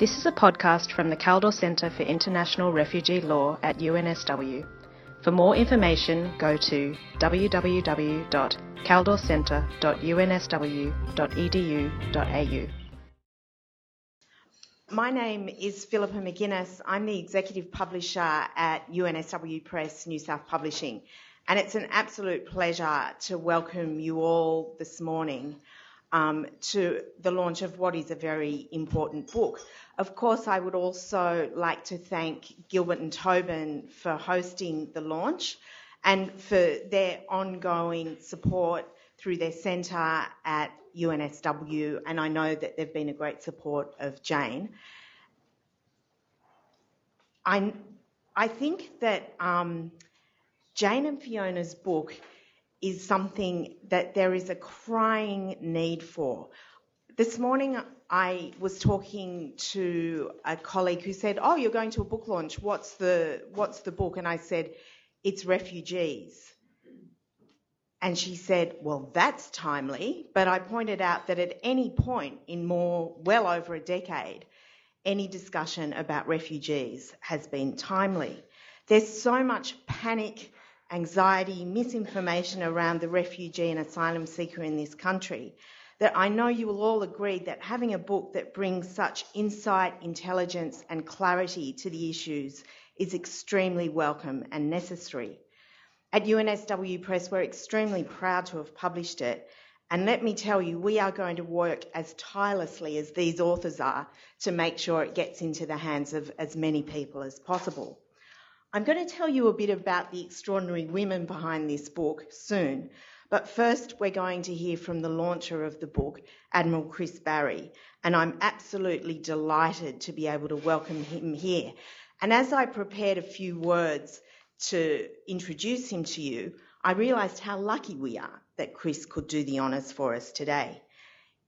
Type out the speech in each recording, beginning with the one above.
This is a podcast from the Kaldor Centre for International Refugee Law at UNSW. For more information, go to www.kaldorcentre.unsw.edu.au. My name is Philippa McGuinness. I'm the executive publisher at UNSW Press New South Publishing, and it's an absolute pleasure to welcome you all this morning um, to the launch of what is a very important book. Of course, I would also like to thank Gilbert and Tobin for hosting the launch and for their ongoing support through their centre at UNSW, and I know that they've been a great support of Jane. I, I think that um, Jane and Fiona's book is something that there is a crying need for. This morning, I was talking to a colleague who said, "Oh, you're going to a book launch. What's the what's the book?" And I said, "It's refugees." And she said, Well, that's timely. But I pointed out that at any point in more, well over a decade, any discussion about refugees has been timely. There's so much panic, anxiety, misinformation around the refugee and asylum seeker in this country that I know you will all agree that having a book that brings such insight, intelligence, and clarity to the issues is extremely welcome and necessary. At UNSW Press, we're extremely proud to have published it. And let me tell you, we are going to work as tirelessly as these authors are to make sure it gets into the hands of as many people as possible. I'm going to tell you a bit about the extraordinary women behind this book soon. But first, we're going to hear from the launcher of the book, Admiral Chris Barrie. And I'm absolutely delighted to be able to welcome him here. And as I prepared a few words, to introduce him to you, I realised how lucky we are that Chris could do the honours for us today.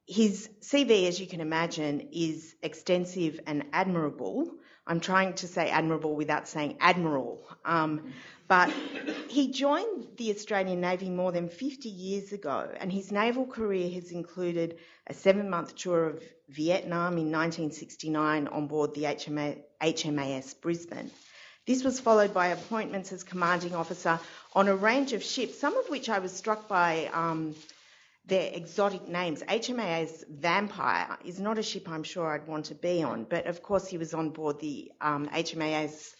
His CV, as you can imagine, is extensive and admirable. I'm trying to say admirable without saying admiral. Um, but he joined the Australian Navy more than 50 years ago, and his naval career has included a seven month tour of Vietnam in 1969 on board the HMA, HMAS Brisbane. This was followed by appointments as commanding officer on a range of ships, some of which I was struck by um, their exotic names. HMAS Vampire is not a ship I'm sure I'd want to be on, but of course he was on board the um, HMAS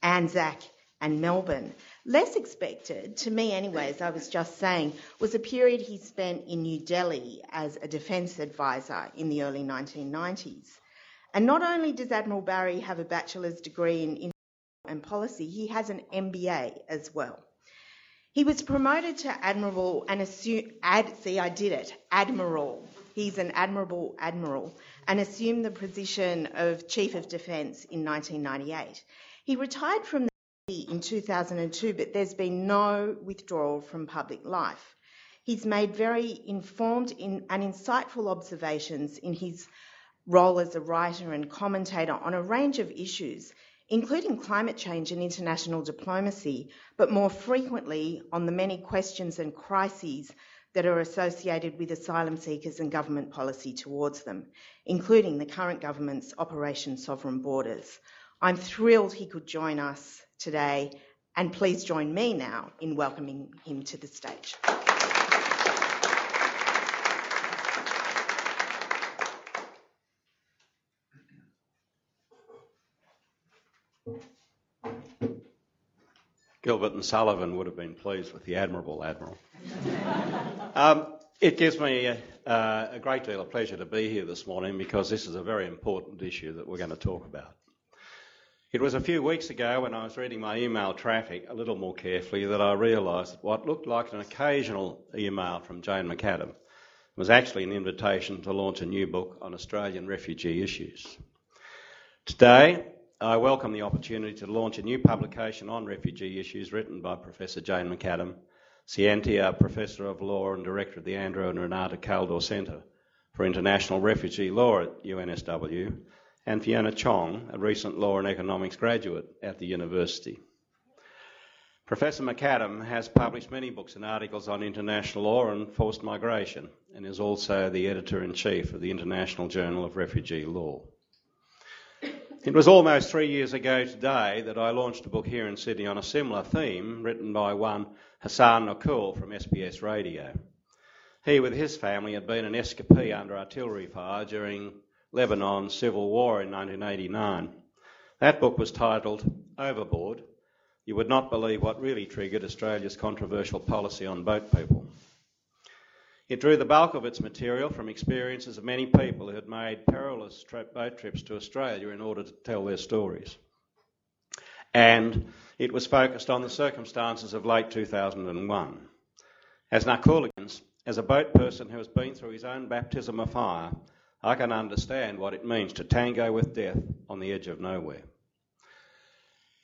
Anzac and Melbourne. Less expected, to me anyway, as I was just saying, was a period he spent in New Delhi as a defence advisor in the early 1990s. And not only does Admiral Barrie have a bachelor's degree in international and policy, he has an MBA as well. He was promoted to admiral and assumed, ad, see, I did it, admiral. He's an admirable admiral and assumed the position of Chief of Defence in 1998. He retired from in 2002, but there's been no withdrawal from public life. He's made very informed and insightful observations in his role as a writer and commentator on a range of issues, including climate change and international diplomacy, but more frequently on the many questions and crises that are associated with asylum seekers and government policy towards them, including the current government's Operation Sovereign Borders. I'm thrilled he could join us today, and please join me now in welcoming him to the stage. Gilbert and Sullivan would have been pleased with the admirable admiral. um, it gives me a, uh, a, great deal of pleasure to be here this morning because this is a very important issue that we're going to talk about. It was a few weeks ago when I was reading my email traffic a little more carefully that I realised that what looked like an occasional email from Jane McAdam was actually an invitation to launch a new book on Australian refugee issues. Today, I welcome the opportunity to launch a new publication on refugee issues written by Professor Jane McAdam, Scientia, Professor of Law and Director of the Andrew and Renata Kaldor Centre for International Refugee Law at UNSW, and Fiona Chong, a recent Law and Economics graduate at the university. Professor McAdam has published many books and articles on international law and forced migration, and is also the editor in chief of the International Journal of Refugee Law. It was almost three years ago today that I launched a book here in Sydney on a similar theme, written by one Hassan Nakul from SBS Radio. He, with his family, had been an escapee under artillery fire during Lebanon's civil war in 1989. That book was titled Overboard. You would not believe what really triggered Australia's controversial policy on boat people. It drew the bulk of its material from experiences of many people who had made perilous boat trips to Australia in order to tell their stories. And it was focused on the circumstances of late 2001. As Nakuligans, as a boat person who has been through his own baptism of fire, I can understand what it means to tango with death on the edge of nowhere.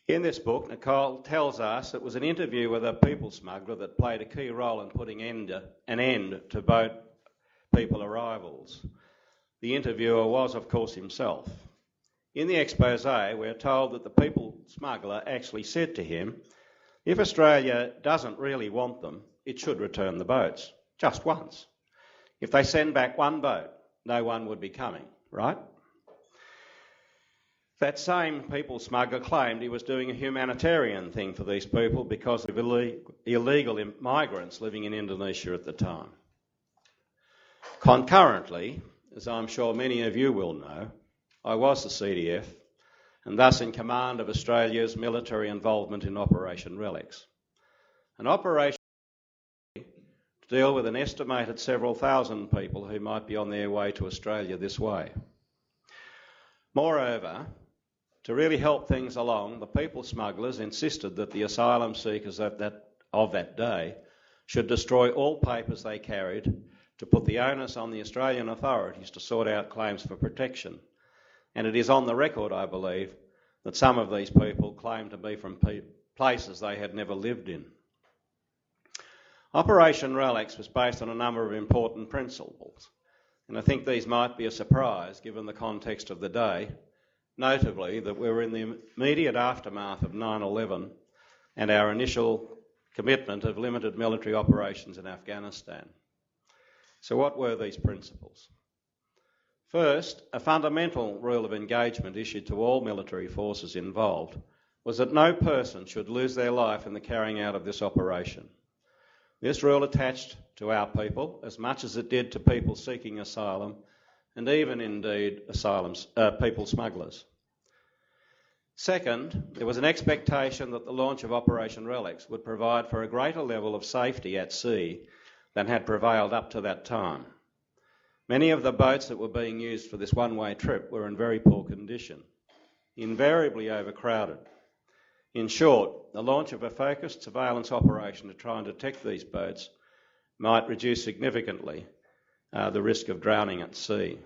In this book, Nicole tells us it was an interview with a people smuggler that played a key role in putting end, an end to boat people arrivals. The interviewer was, of course, himself. In the expose, we're told that the people smuggler actually said to him, if Australia doesn't really want them, it should return the boats, just once. If they send back one boat, no one would be coming, right? That same people smuggler claimed he was doing a humanitarian thing for these people because of illegal migrants living in Indonesia at the time. Concurrently, as I'm sure many of you will know, I was the CDF and thus in command of Australia's military involvement in Operation Relex. An operation deal with an estimated several thousand people who might be on their way to Australia this way. Moreover, to really help things along, the people smugglers insisted that the asylum seekers of that, of that day should destroy all papers they carried to put the onus on the Australian authorities to sort out claims for protection. And it is on the record, I believe, that some of these people claimed to be from places they had never lived in. Operation Relex was based on a number of important principles, and I think these might be a surprise given the context of the day notably that we were in the immediate aftermath of 9 11 and our initial commitment of limited military operations in Afghanistan. So, what were these principles? First, a fundamental rule of engagement issued to all military forces involved was that no person should lose their life in the carrying out of this operation. This rule attached to our people as much as it did to people seeking asylum and even indeed asylums, uh, people smugglers. Second, there was an expectation that the launch of Operation Relex would provide for a greater level of safety at sea than had prevailed up to that time. Many of the boats that were being used for this one way trip were in very poor condition, invariably overcrowded. In short, the launch of a focused surveillance operation to try and detect these boats might reduce significantly uh, the risk of drowning at sea.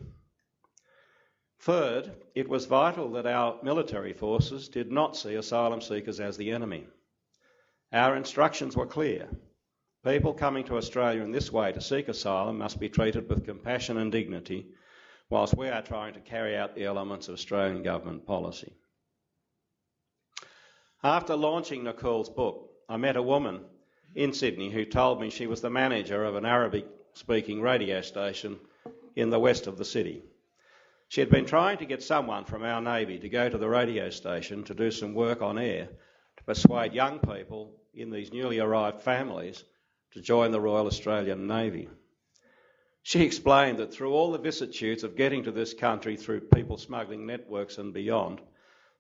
Third, it was vital that our military forces did not see asylum seekers as the enemy. Our instructions were clear. People coming to Australia in this way to seek asylum must be treated with compassion and dignity, whilst we are trying to carry out the elements of Australian government policy. After launching Nicole's book, I met a woman in Sydney who told me she was the manager of an Arabic speaking radio station in the west of the city. She had been trying to get someone from our Navy to go to the radio station to do some work on air to persuade young people in these newly arrived families to join the Royal Australian Navy. She explained that through all the vicissitudes of getting to this country through people smuggling networks and beyond,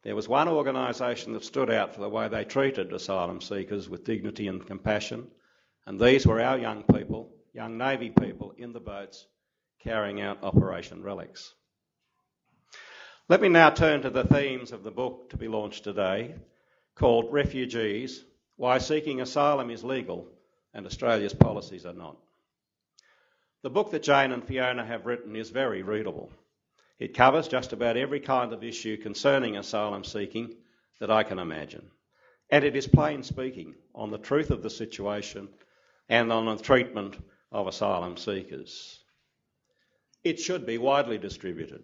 there was one organisation that stood out for the way they treated asylum seekers with dignity and compassion, and these were our young people, young Navy people in the boats carrying out Operation Relex. Let me now turn to the themes of the book to be launched today, called Refugees Why Seeking Asylum is Legal and Australia's Policies Are Not. The book that Jane and Fiona have written is very readable. It covers just about every kind of issue concerning asylum seeking that I can imagine. And it is plain speaking on the truth of the situation and on the treatment of asylum seekers. It should be widely distributed.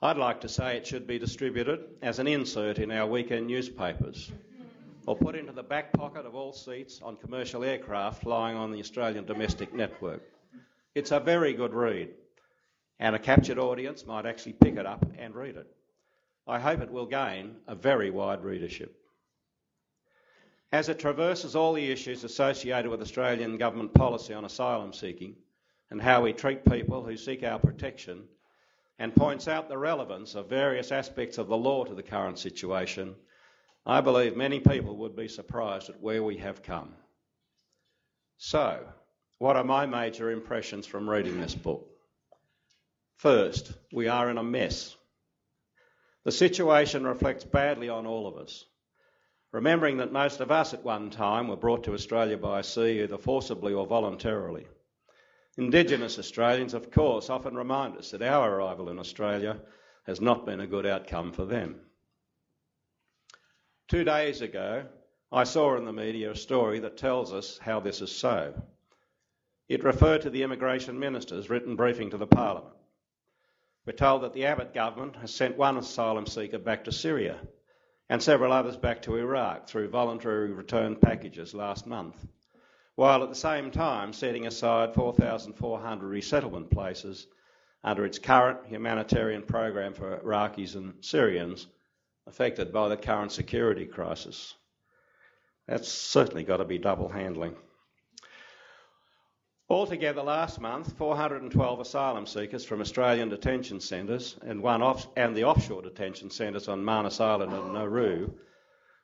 I'd like to say it should be distributed as an insert in our weekend newspapers or put into the back pocket of all seats on commercial aircraft flying on the Australian domestic network. It's a very good read, and a captured audience might actually pick it up and read it. I hope it will gain a very wide readership. As it traverses all the issues associated with Australian government policy on asylum seeking and how we treat people who seek our protection, and points out the relevance of various aspects of the law to the current situation, I believe many people would be surprised at where we have come. So, what are my major impressions from reading this book? First, we are in a mess. The situation reflects badly on all of us. Remembering that most of us at one time were brought to Australia by sea either forcibly or voluntarily. Indigenous Australians, of course, often remind us that our arrival in Australia has not been a good outcome for them. Two days ago, I saw in the media a story that tells us how this is so. It referred to the immigration minister's written briefing to the Parliament. We're told that the Abbott government has sent one asylum seeker back to Syria and several others back to Iraq through voluntary return packages last month while at the same time setting aside 4,400 resettlement places under its current humanitarian program for Iraqis and Syrians affected by the current security crisis. That's certainly got to be double handling. Altogether, last month, 412 asylum seekers from Australian detention centres and, off- and the offshore detention centres on Manus Island and Nauru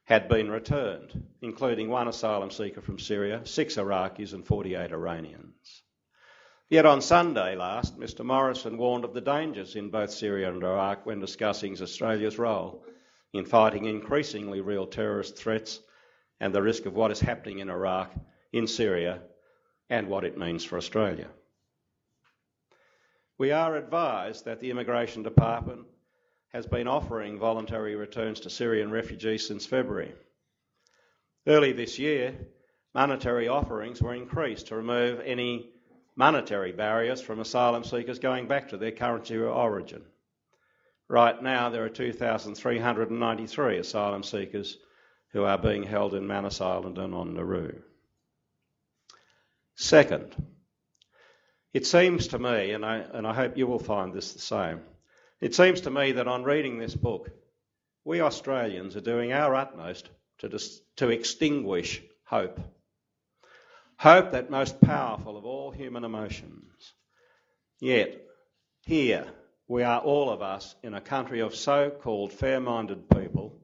had been returned, including one asylum seeker from Syria, six Iraqis, and 48 Iranians. Yet on Sunday last, Mr Morrison warned of the dangers in both Syria and Iraq when discussing Australia's role in fighting increasingly real terrorist threats and the risk of what is happening in Iraq, in Syria, and what it means for Australia. We are advised that the Immigration Department has been offering voluntary returns to Syrian refugees since February. Early this year, monetary offerings were increased to remove any monetary barriers from asylum seekers going back to their country of origin. Right now, there are 2,393 asylum seekers who are being held in Manus Island and on Nauru. Second, it seems to me, and I, and I hope you will find this the same, it seems to me that on reading this book, we Australians are doing our utmost to, dis- to extinguish hope. Hope, that most powerful of all human emotions. Yet, here, we are all of us in a country of so called fair minded people,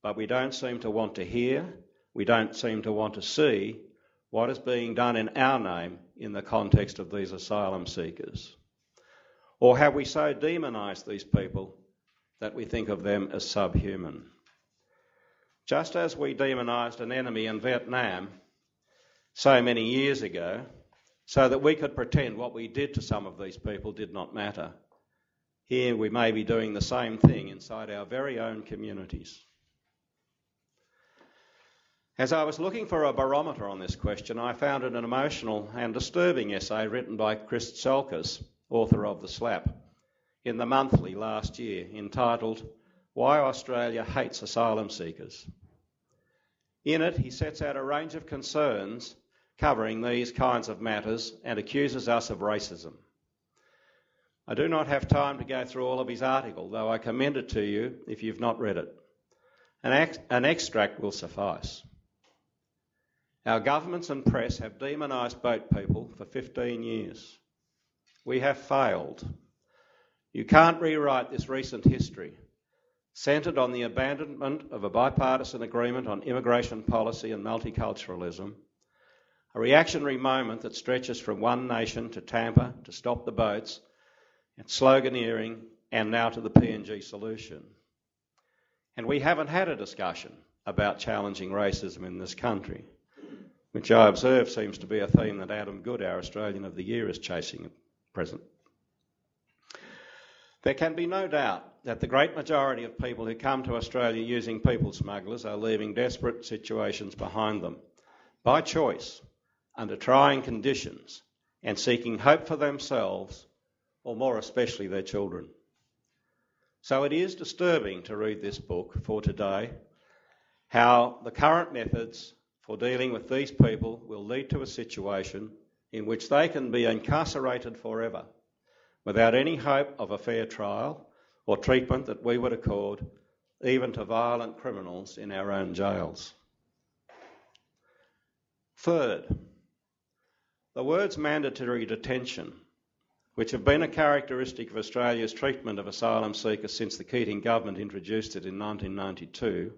but we don't seem to want to hear, we don't seem to want to see what is being done in our name in the context of these asylum seekers. Or have we so demonised these people that we think of them as subhuman? Just as we demonised an enemy in Vietnam so many years ago, so that we could pretend what we did to some of these people did not matter, here we may be doing the same thing inside our very own communities. As I was looking for a barometer on this question, I found an emotional and disturbing essay written by Chris Tsiolkas author of The Slap, in the monthly last year entitled Why Australia Hates Asylum Seekers. In it, he sets out a range of concerns covering these kinds of matters and accuses us of racism. I do not have time to go through all of his article, though I commend it to you if you've not read it. An, ex- an extract will suffice. Our governments and press have demonised boat people for 15 years. We have failed. You can't rewrite this recent history, centred on the abandonment of a bipartisan agreement on immigration policy and multiculturalism, a reactionary moment that stretches from one nation to Tampa to stop the boats, and sloganeering, and now to the PNG solution. And we haven't had a discussion about challenging racism in this country, which I observe seems to be a theme that Adam Goodes, our Australian of the Year, is chasing at present. There can be no doubt that the great majority of people who come to Australia using people smugglers are leaving desperate situations behind them by choice, under trying conditions, and seeking hope for themselves, or more especially their children. So it is disturbing to read this book for today how the current methods for dealing with these people will lead to a situation in which they can be incarcerated forever without any hope of a fair trial or treatment that we would accord even to violent criminals in our own jails. Third, the words mandatory detention, which have been a characteristic of Australia's treatment of asylum seekers since the Keating government introduced it in 1992,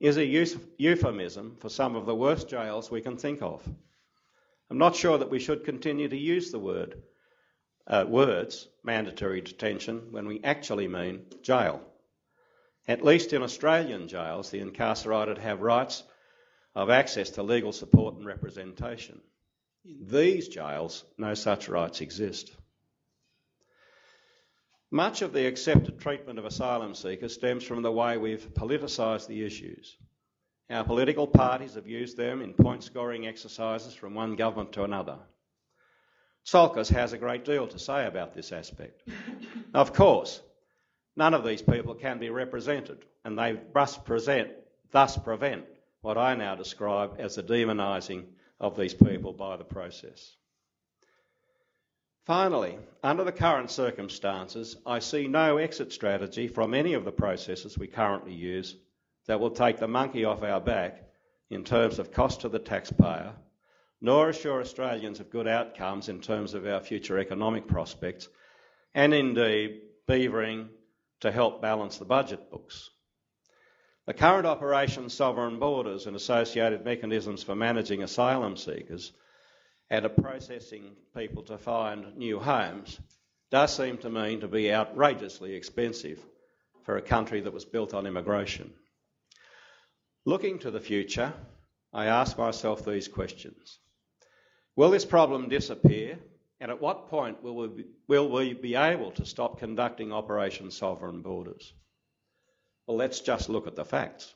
is a euphemism for some of the worst jails we can think of. I'm not sure that we should continue to use the word uh, words mandatory detention when we actually mean jail. At least in Australian jails, the incarcerated have rights of access to legal support and representation. In these jails, no such rights exist. Much of the accepted treatment of asylum seekers stems from the way we've politicised the issues. Our political parties have used them in point scoring exercises from one government to another. Tsiolkas has a great deal to say about this aspect. of course, none of these people can be represented, and they must present, thus prevent what I now describe as the demonising of these people by the process. Finally, under the current circumstances, I see no exit strategy from any of the processes we currently use that will take the monkey off our back in terms of cost to the taxpayer, nor assure Australians of good outcomes in terms of our future economic prospects, and indeed beavering to help balance the budget books. The current Operation Sovereign Borders and associated mechanisms for managing asylum seekers and of processing people to find new homes does seem to me to be outrageously expensive for a country that was built on immigration. Looking to the future, I ask myself these questions. Will this problem disappear? And at what point will we, be, will we be able to stop conducting Operation Sovereign Borders? Well, let's just look at the facts.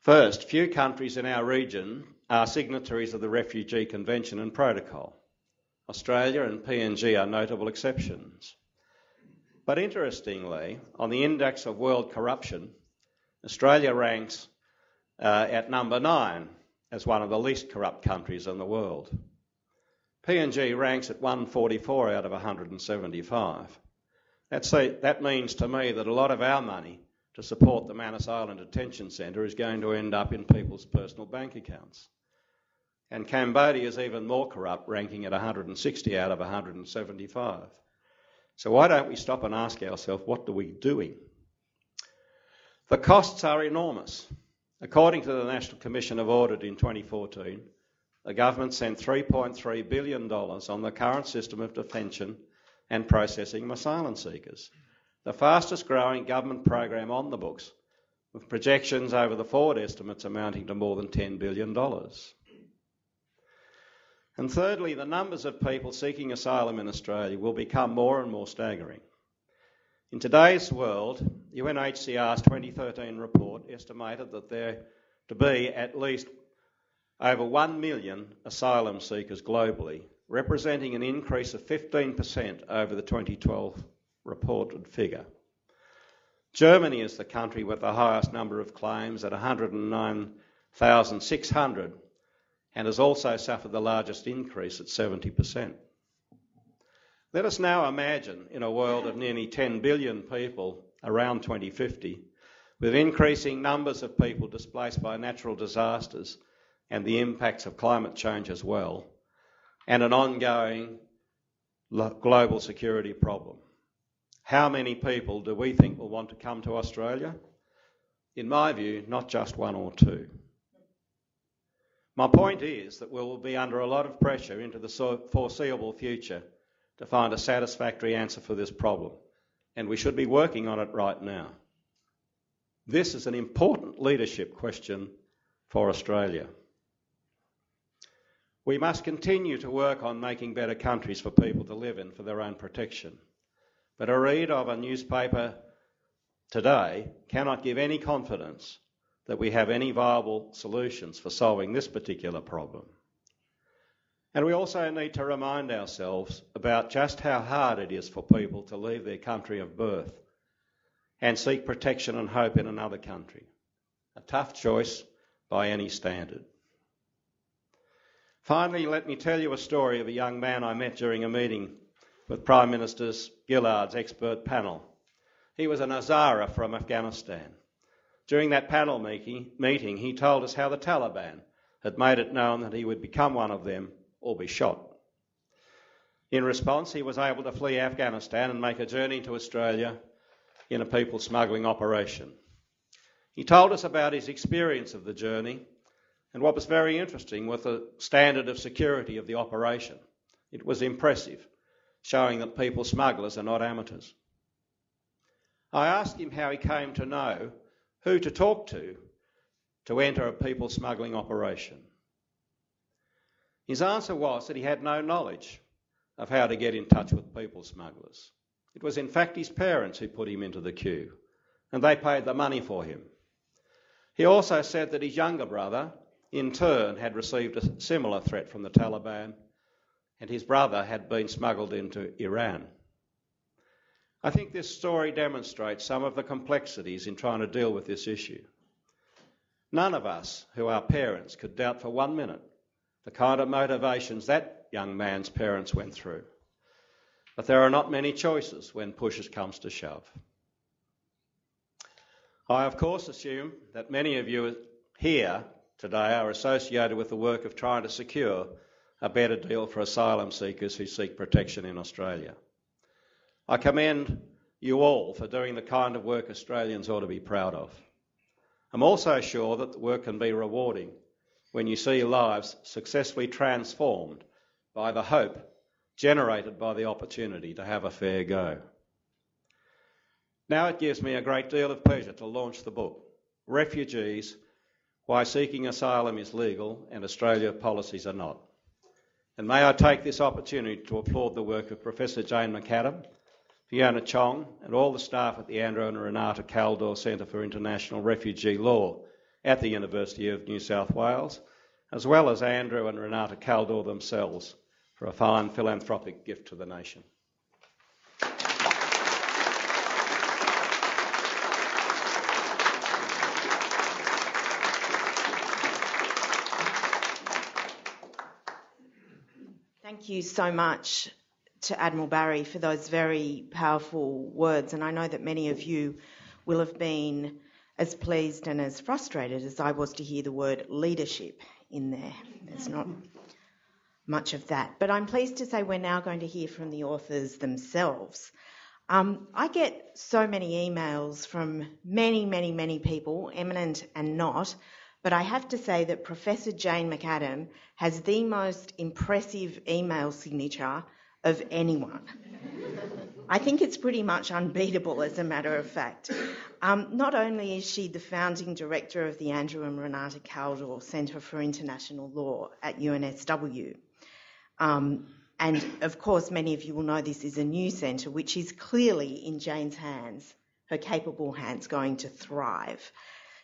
First, few countries in our region are signatories of the Refugee Convention and Protocol. Australia and PNG are notable exceptions. But interestingly, on the Index of World Corruption, Australia ranks uh, at number nine as one of the least corrupt countries in the world. PNG ranks at 144 out of 175. That's a, that means to me that a lot of our money to support the Manus Island Detention Centre is going to end up in people's personal bank accounts. And Cambodia is even more corrupt, ranking at 160 out of 175. So why don't we stop and ask ourselves, what are we doing? The costs are enormous. According to the National Commission of Audit in 2014, the government spent $3.3 billion on the current system of detention and processing of asylum seekers. The fastest growing government program on the books, with projections over the forward estimates amounting to more than $10 billion. And thirdly, the numbers of people seeking asylum in Australia will become more and more staggering. In today's world, UNHCR's 2013 report estimated that there to be at least over 1 million asylum seekers globally representing an increase of 15% over the 2012 reported figure. Germany is the country with the highest number of claims at 109,600 and has also suffered the largest increase at 70%. Let us now imagine in a world of nearly 10 billion people around 2050, with increasing numbers of people displaced by natural disasters and the impacts of climate change as well, and an ongoing global security problem. How many people do we think will want to come to Australia? In my view, not just one or two. My point is that we will be under a lot of pressure into the foreseeable future to find a satisfactory answer for this problem, and we should be working on it right now. This is an important leadership question for Australia. We must continue to work on making better countries for people to live in for their own protection. But a read of a newspaper today cannot give any confidence that we have any viable solutions for solving this particular problem. And we also need to remind ourselves about just how hard it is for people to leave their country of birth and seek protection and hope in another country. A tough choice by any standard. Finally, let me tell you a story of a young man I met during a meeting with Prime Minister Gillard's expert panel. He was an Hazara from Afghanistan. During that panel meeting, he told us how the Taliban had made it known that he would become one of them or be shot. In response, he was able to flee Afghanistan and make a journey to Australia in a people smuggling operation. He told us about his experience of the journey and what was very interesting was the standard of security of the operation. It was impressive, showing that people smugglers are not amateurs. I asked him how he came to know who to talk to to enter a people smuggling operation. His answer was that he had no knowledge of how to get in touch with people smugglers. It was in fact his parents who put him into the queue, and they paid the money for him. He also said that his younger brother, in turn, had received a similar threat from the Taliban, and his brother had been smuggled into Iran. I think this story demonstrates some of the complexities in trying to deal with this issue. None of us who are parents could doubt for one minute the kind of motivations that young man's parents went through. But there are not many choices when push comes to shove. I, of course, assume that many of you here today are associated with the work of trying to secure a better deal for asylum seekers who seek protection in Australia. I commend you all for doing the kind of work Australians ought to be proud of. I'm also sure that the work can be rewarding when you see lives successfully transformed by the hope generated by the opportunity to have a fair go. Now it gives me a great deal of pleasure to launch the book, Refugees Why Seeking Asylum is Legal and Australia Policies Are Not. And may I take this opportunity to applaud the work of Professor Jane McAdam Fiona Chong, and all the staff at the Andrew and Renata Kaldor Centre for International Refugee Law at the University of New South Wales, as well as Andrew and Renata Kaldor themselves for a fine philanthropic gift to the nation. Thank you so much, to Admiral Barrie for those very powerful words. And I know that many of you will have been as pleased and as frustrated as I was to hear the word leadership in there. There's not much of that. But I'm pleased to say we're now going to hear from the authors themselves. Um, I get so many emails from many, many, many people, eminent and not, but I have to say that Professor Jane McAdam has the most impressive email signature of anyone. I think it's pretty much unbeatable, as a matter of fact. Um, not only is she the founding director of the Andrew and Renata Kaldor Centre for International Law at UNSW, um, and of course, many of you will know this is a new centre which is clearly in Jane's hands, her capable hands, going to thrive.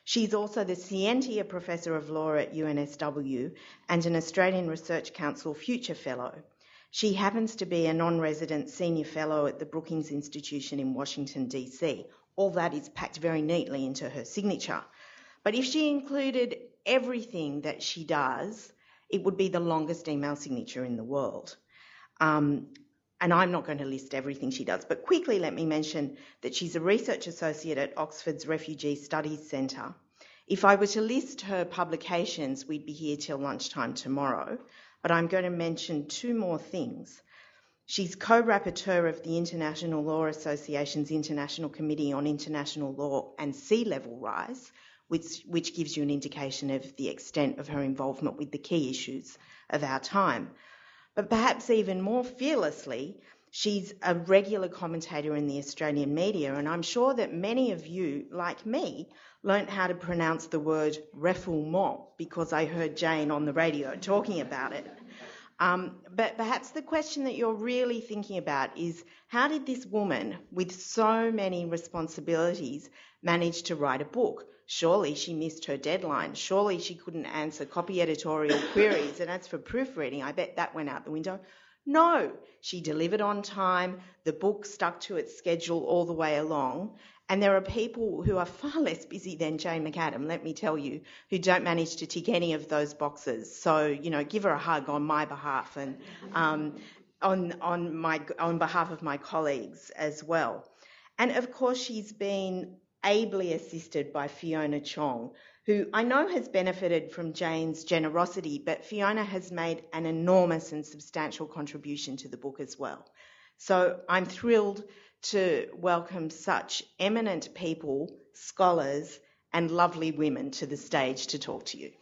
She's also the Scientia Professor of Law at UNSW and an Australian Research Council Future Fellow. She happens to be a non resident senior fellow at the Brookings Institution in Washington, D.C. All that is packed very neatly into her signature. But if she included everything that she does, it would be the longest email signature in the world. Um, and I'm not going to list everything she does, but quickly let me mention that she's a research associate at Oxford's Refugee Studies Centre. If I were to list her publications, we'd be here till lunchtime tomorrow but I'm going to mention two more things. She's co rapporteur of the International Law Association's International Committee on International Law and Sea Level Rise, which, which gives you an indication of the extent of her involvement with the key issues of our time. But perhaps even more fearlessly, she's a regular commentator in the Australian media, and I'm sure that many of you, like me, learnt how to pronounce the word refoulement because I heard Jane on the radio talking about it. Um, but perhaps the question that you're really thinking about is how did this woman, with so many responsibilities, manage to write a book? Surely she missed her deadline. Surely she couldn't answer copy editorial queries. And as for proofreading, I bet that went out the window. No, she delivered on time. The book stuck to its schedule all the way along. And there are people who are far less busy than Jane McAdam, let me tell you, who don't manage to tick any of those boxes. So, you know, give her a hug on my behalf. And um, on, on, my, on behalf of my colleagues as well. And of course, she's been ably assisted by Fiona Chong, who I know has benefited from Jane's generosity, but Fiona has made an enormous and substantial contribution to the book as well. So I'm thrilled to welcome such eminent people, scholars, and lovely women to the stage to talk to you.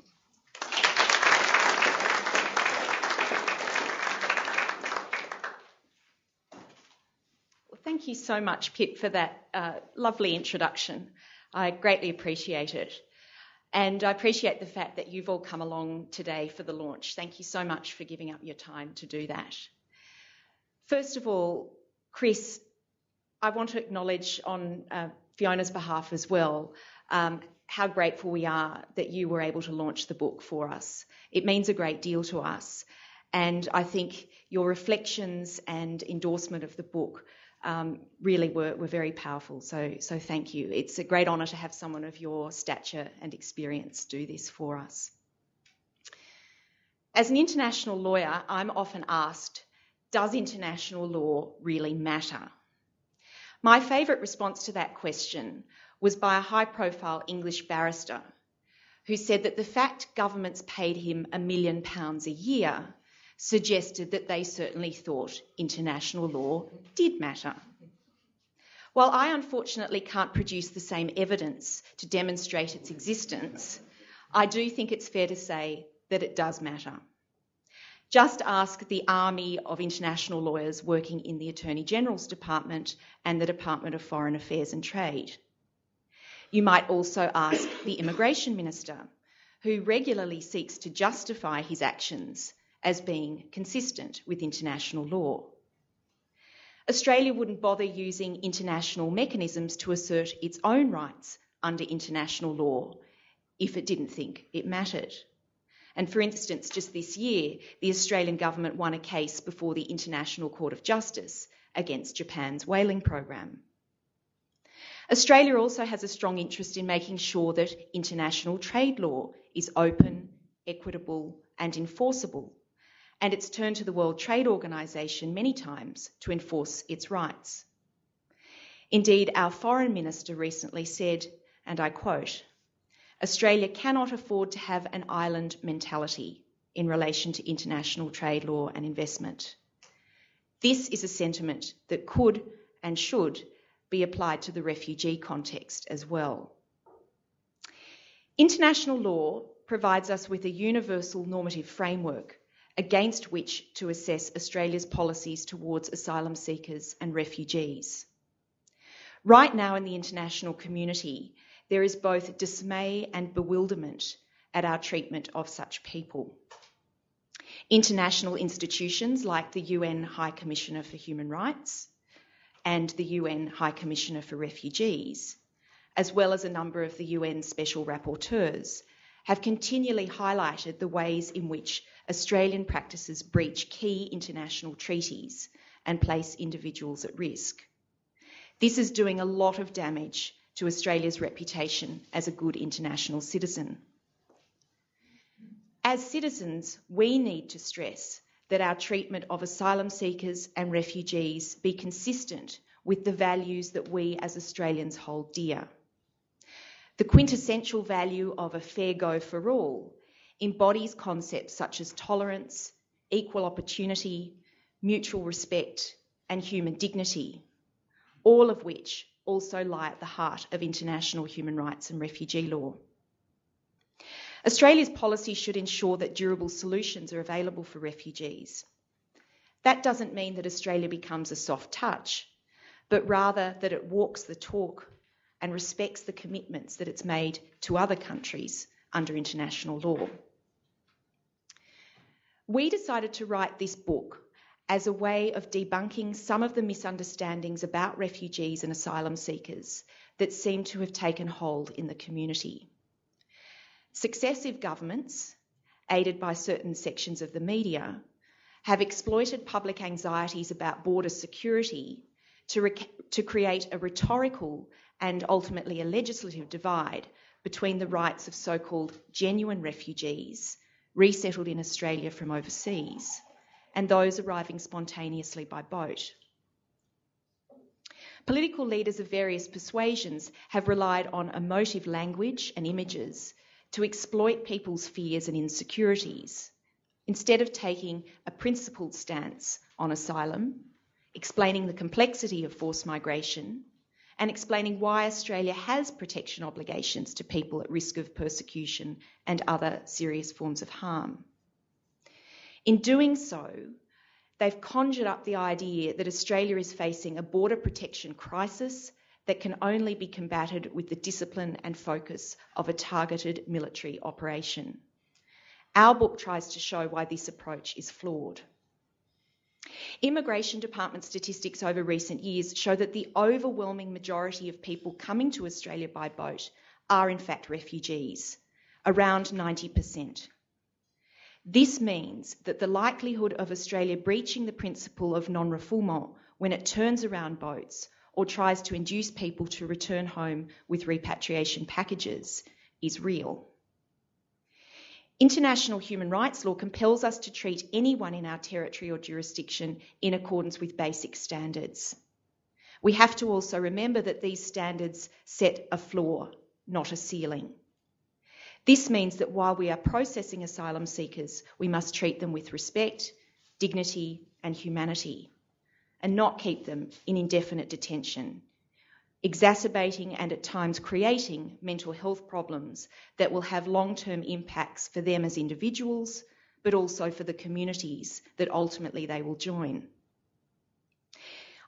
Thank you so much, Pip, for that uh, lovely introduction. I greatly appreciate it. And I appreciate the fact that you've all come along today for the launch. Thank you so much for giving up your time to do that. First of all, Chris, I want to acknowledge on uh, Fiona's behalf as well um, how grateful we are that you were able to launch the book for us. It means a great deal to us. And I think your reflections and endorsement of the book um, really were, were very powerful. So, so thank you. It's a great honour to have someone of your stature and experience do this for us. As an international lawyer, I'm often asked, does international law really matter? My favourite response to that question was by a high profile English barrister who said that the fact governments paid him a million pounds a year suggested that they certainly thought international law did matter. While I unfortunately can't produce the same evidence to demonstrate its existence, I do think it's fair to say that it does matter. Just ask the army of international lawyers working in the Attorney General's Department and the Department of Foreign Affairs and Trade. You might also ask the Immigration Minister, who regularly seeks to justify his actions as being consistent with international law. Australia wouldn't bother using international mechanisms to assert its own rights under international law if it didn't think it mattered. And for instance, just this year, the Australian government won a case before the International Court of Justice against Japan's whaling program. Australia also has a strong interest in making sure that international trade law is open, equitable, and enforceable and it's turned to the World Trade Organization many times to enforce its rights. Indeed, our foreign minister recently said, and I quote, Australia cannot afford to have an island mentality in relation to international trade law and investment. This is a sentiment that could and should be applied to the refugee context as well. International law provides us with a universal normative framework against which to assess Australia's policies towards asylum seekers and refugees. Right now in the international community, there is both dismay and bewilderment at our treatment of such people. International institutions like the UN High Commissioner for Human Rights and the UN High Commissioner for Refugees, as well as a number of the UN Special Rapporteurs, have continually highlighted the ways in which Australian practices breach key international treaties and place individuals at risk. This is doing a lot of damage to Australia's reputation as a good international citizen. As citizens, we need to stress that our treatment of asylum seekers and refugees be consistent with the values that we as Australians hold dear. The quintessential value of a fair go for all embodies concepts such as tolerance, equal opportunity, mutual respect, and human dignity, all of which also lie at the heart of international human rights and refugee law. Australia's policy should ensure that durable solutions are available for refugees. That doesn't mean that Australia becomes a soft touch, but rather that it walks the talk and respects the commitments that it's made to other countries under international law we decided to write this book as a way of debunking some of the misunderstandings about refugees and asylum seekers that seem to have taken hold in the community. Successive governments, aided by certain sections of the media, have exploited public anxieties about border security to, to create a rhetorical and ultimately a legislative divide between the rights of so called genuine refugees resettled in Australia from overseas and those arriving spontaneously by boat. Political leaders of various persuasions have relied on emotive language and images to exploit people's fears and insecurities, instead of taking a principled stance on asylum, explaining the complexity of forced migration, and explaining why Australia has protection obligations to people at risk of persecution and other serious forms of harm. In doing so, they've conjured up the idea that Australia is facing a border protection crisis that can only be combated with the discipline and focus of a targeted military operation. Our book tries to show why this approach is flawed. Immigration Department statistics over recent years show that the overwhelming majority of people coming to Australia by boat are in fact refugees, around 90%. This means that the likelihood of Australia breaching the principle of non refoulement when it turns around boats or tries to induce people to return home with repatriation packages is real. International human rights law compels us to treat anyone in our territory or jurisdiction in accordance with basic standards. We have to also remember that these standards set a floor, not a ceiling. This means that while we are processing asylum seekers, we must treat them with respect, dignity, and humanity, and not keep them in indefinite detention exacerbating and at times creating mental health problems that will have long term impacts for them as individuals, but also for the communities that ultimately they will join.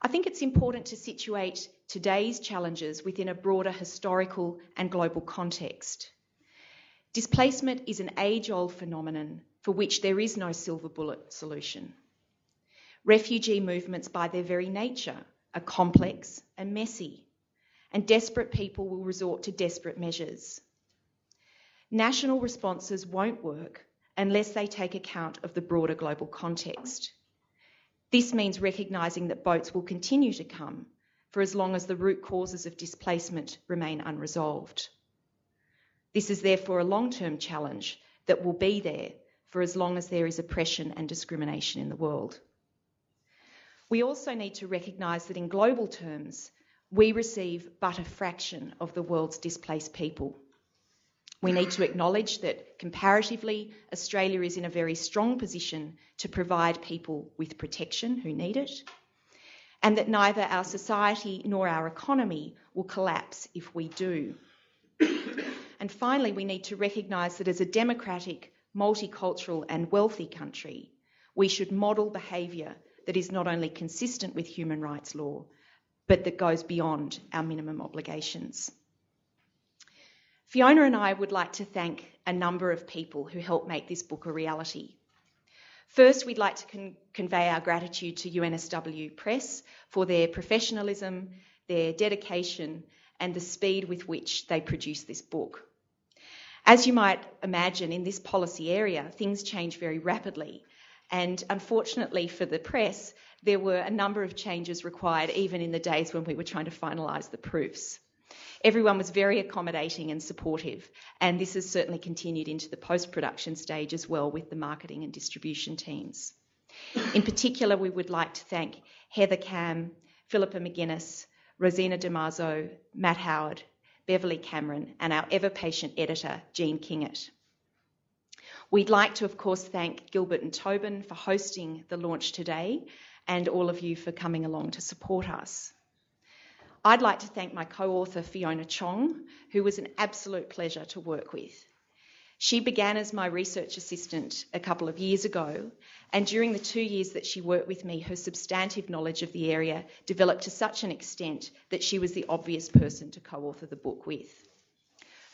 I think it's important to situate today's challenges within a broader historical and global context. Displacement is an age old phenomenon for which there is no silver bullet solution. Refugee movements, by their very nature, are complex and messy and desperate people will resort to desperate measures. National responses won't work unless they take account of the broader global context. This means recognising that boats will continue to come for as long as the root causes of displacement remain unresolved. This is therefore a long term challenge that will be there for as long as there is oppression and discrimination in the world. We also need to recognise that in global terms, we receive but a fraction of the world's displaced people. We need to acknowledge that comparatively, Australia is in a very strong position to provide people with protection who need it, and that neither our society nor our economy will collapse if we do. and finally, we need to recognise that as a democratic, multicultural, and wealthy country, we should model behaviour that is not only consistent with human rights law, but that goes beyond our minimum obligations. Fiona and I would like to thank a number of people who helped make this book a reality. First, we'd like to con- convey our gratitude to UNSW Press for their professionalism, their dedication, and the speed with which they produced this book. As you might imagine, in this policy area, things change very rapidly, and unfortunately for the press, there were a number of changes required even in the days when we were trying to finalise the proofs. Everyone was very accommodating and supportive, and this has certainly continued into the post production stage as well with the marketing and distribution teams. In particular, we would like to thank Heather Cam, Philippa McGuinness, Rosina Damaso, Matt Howard, Beverly Cameron, and our ever patient editor, Jean Kingett. We'd like to, of course, thank Gilbert and Tobin for hosting the launch today and all of you for coming along to support us. I'd like to thank my co author Fiona Chong, who was an absolute pleasure to work with. She began as my research assistant a couple of years ago, and during the two years that she worked with me, her substantive knowledge of the area developed to such an extent that she was the obvious person to co author the book with.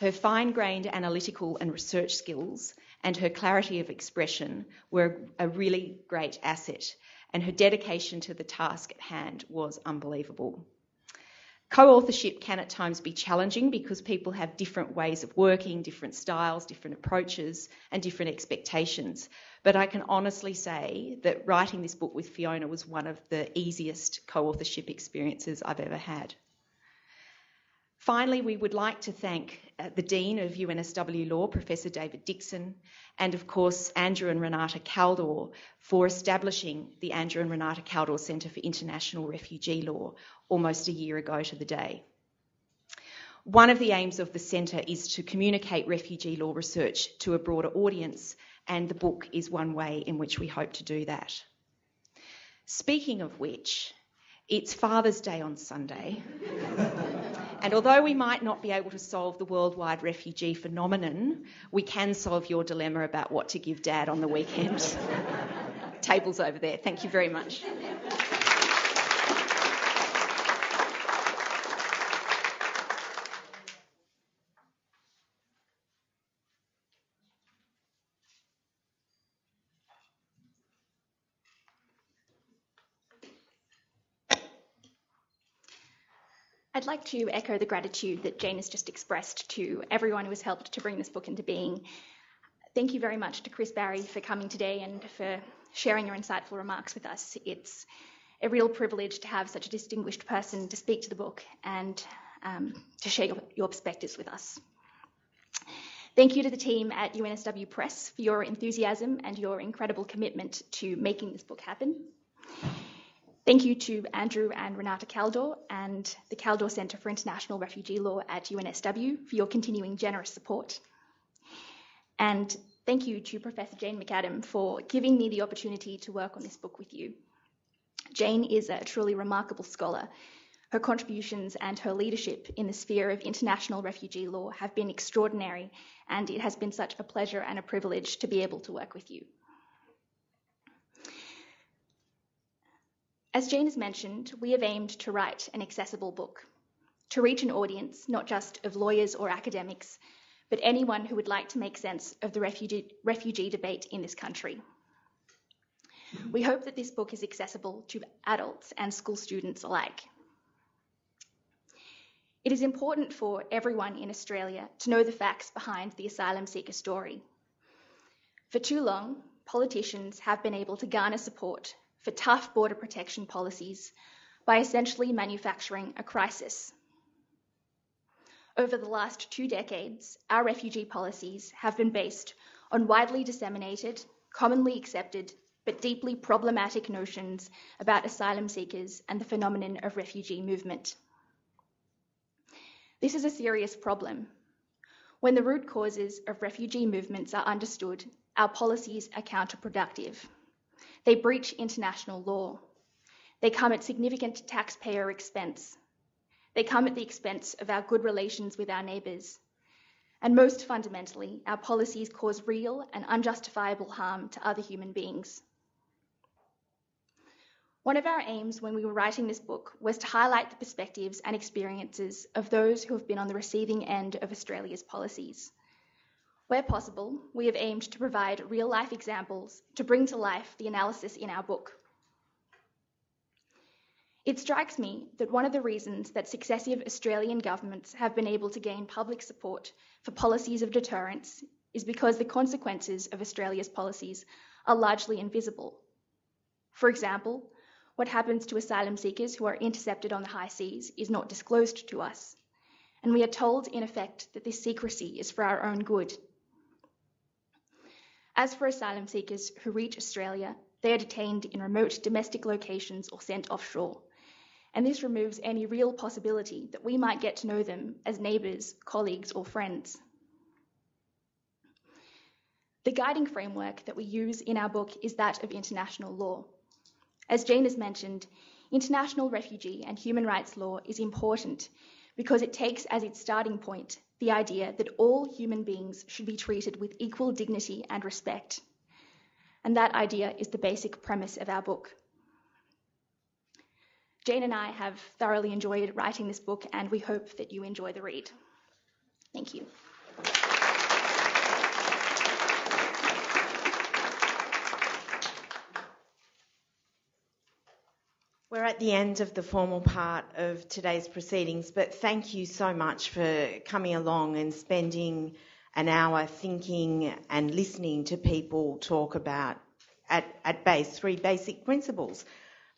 Her fine grained analytical and research skills and her clarity of expression were a really great asset, and her dedication to the task at hand was unbelievable. Co authorship can at times be challenging because people have different ways of working, different styles, different approaches, and different expectations. But I can honestly say that writing this book with Fiona was one of the easiest co authorship experiences I've ever had. Finally, we would like to thank uh, the Dean of UNSW Law, Professor David Dixon, and of course Andrew and Renata Kaldor for establishing the Andrew and Renata Kaldor Centre for International Refugee Law almost a year ago to the day. One of the aims of the centre is to communicate refugee law research to a broader audience, and the book is one way in which we hope to do that. Speaking of which, it's Father's Day on Sunday. and although we might not be able to solve the worldwide refugee phenomenon, we can solve your dilemma about what to give dad on the weekend. Tables over there. Thank you very much. Like to echo the gratitude that Jane has just expressed to everyone who has helped to bring this book into being. Thank you very much to Chris Barrie for coming today and for sharing your insightful remarks with us. It's a real privilege to have such a distinguished person to speak to the book and um, to share your, your perspectives with us. Thank you to the team at UNSW Press for your enthusiasm and your incredible commitment to making this book happen. Thank you to Andrew and Renata Kaldor and the Kaldor Centre for International Refugee Law at UNSW for your continuing generous support. And thank you to Professor Jane McAdam for giving me the opportunity to work on this book with you. Jane is a truly remarkable scholar. Her contributions and her leadership in the sphere of international refugee law have been extraordinary, and it has been such a pleasure and a privilege to be able to work with you. As Jane has mentioned, we have aimed to write an accessible book, to reach an audience not just of lawyers or academics, but anyone who would like to make sense of the refugee, refugee debate in this country. We hope that this book is accessible to adults and school students alike. It is important for everyone in Australia to know the facts behind the asylum seeker story. For too long, politicians have been able to garner support for tough border protection policies by essentially manufacturing a crisis. Over the last two decades, our refugee policies have been based on widely disseminated, commonly accepted, but deeply problematic notions about asylum seekers and the phenomenon of refugee movement. This is a serious problem. When the root causes of refugee movements are understood, our policies are counterproductive. They breach international law. They come at significant taxpayer expense. They come at the expense of our good relations with our neighbours. And most fundamentally, our policies cause real and unjustifiable harm to other human beings. One of our aims when we were writing this book was to highlight the perspectives and experiences of those who have been on the receiving end of Australia's policies. Where possible, we have aimed to provide real life examples to bring to life the analysis in our book. It strikes me that one of the reasons that successive Australian governments have been able to gain public support for policies of deterrence is because the consequences of Australia's policies are largely invisible. For example, what happens to asylum seekers who are intercepted on the high seas is not disclosed to us, and we are told, in effect, that this secrecy is for our own good. As for asylum seekers who reach Australia, they are detained in remote domestic locations or sent offshore. And this removes any real possibility that we might get to know them as neighbours, colleagues, or friends. The guiding framework that we use in our book is that of international law. As Jane has mentioned, international refugee and human rights law is important because it takes as its starting point the idea that all human beings should be treated with equal dignity and respect. And that idea is the basic premise of our book. Jane and I have thoroughly enjoyed writing this book, and we hope that you enjoy the read. Thank you. We're at the end of the formal part of today's proceedings, but thank you so much for coming along and spending an hour thinking and listening to people talk about, at, at base, three basic principles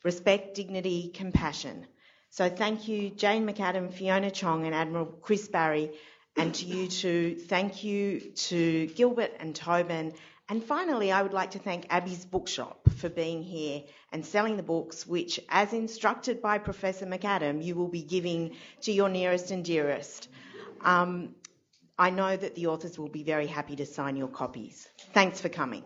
respect, dignity, compassion. So thank you, Jane McAdam, Fiona Chong, and Admiral Chris Barrie. And to you too, thank you to Gilbert and Tobin. And finally, I would like to thank Abbey's Bookshop for being here and selling the books, which, as instructed by Professor McAdam, you will be giving to your nearest and dearest. Um, I know that the authors will be very happy to sign your copies. Thanks for coming.